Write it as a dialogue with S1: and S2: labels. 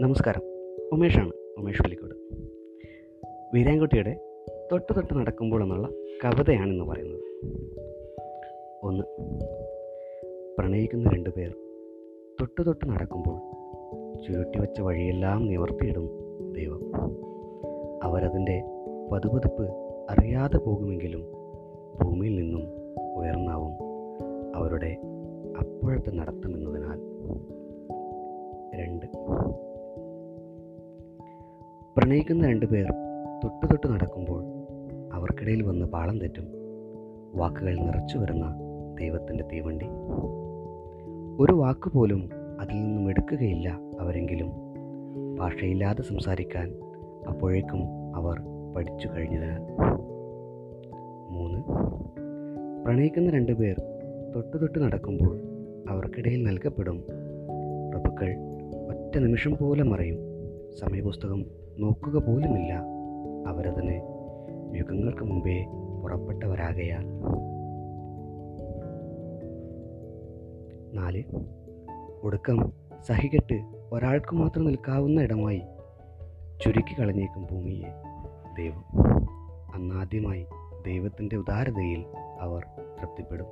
S1: നമസ്കാരം. ഉമേഷാണ്. ഉമേഷ് പുലിക്കോട് വീരാൻകുട്ടിയുടെ തൊട്ട് തൊട്ട് നടക്കുമ്പോൾ എന്നുള്ള കവിതയാണെന്ന് പറയുന്നത്. ഒന്ന് പ്രണയിക്കുന്ന രണ്ടു പേർ തൊട്ട് തൊട്ട് നടക്കുമ്പോൾ ചുരുട്ടി വച്ച വഴിയെല്ലാം നിവർത്തിയിടും ദൈവം. അവരതിന്റെ പതുപതുപ്പ് അറിയാതെ പോകുമെങ്കിലും ഭൂമിയിൽ നിന്നും ഉയർന്നാവും അവരുടെ അപ്പോഴത്തെ നടത്തമെന്നതിനാൽ രണ്ട് പ്രണയിക്കുന്ന രണ്ടുപേർ തൊട്ടു തൊട്ട് നടക്കുമ്പോൾ അവർക്കിടയിൽ വന്ന് പാളം തെറ്റും വാക്കുകൾ നിറച്ചു വരുന്ന ദൈവത്തിന്റെ തീവണ്ടി. ഒരു വാക്കുപോലും അതിൽ നിന്നും എടുക്കുകയില്ല അവരെങ്കിലും. ഭാഷയില്ലാതെ സംസാരിക്കാൻ അപ്പോഴേക്കും അവർ പഠിച്ചു കഴിഞ്ഞതിനാൽ. മൂന്ന്. പ്രണയിക്കുന്ന രണ്ടുപേർ തൊട്ടു തൊട്ട് നടക്കുമ്പോൾ അവർക്കിടയിൽ നൽകപ്പെടും. പ്രഭുക്കൾ ഒറ്റ നിമിഷം പോലെ മറയും. സമയപുസ്തകം നോക്കുക പോലുമില്ല. അവരതിന് യുഗങ്ങൾക്ക് മുമ്പേ പുറപ്പെട്ടവരാകയാൽ. നാല്. ഒടുക്കം സഹികെട്ട് ഒരാൾക്ക് മാത്രം നിൽക്കാവുന്ന ഇടമായി ചുരുക്കി കളഞ്ഞേക്കും ഭൂമിയെ ദൈവം. അന്നാദ്യമായി ദൈവത്തിന്റെ ഉദാരതയിൽ അവർ തൃപ്തിപ്പെടും.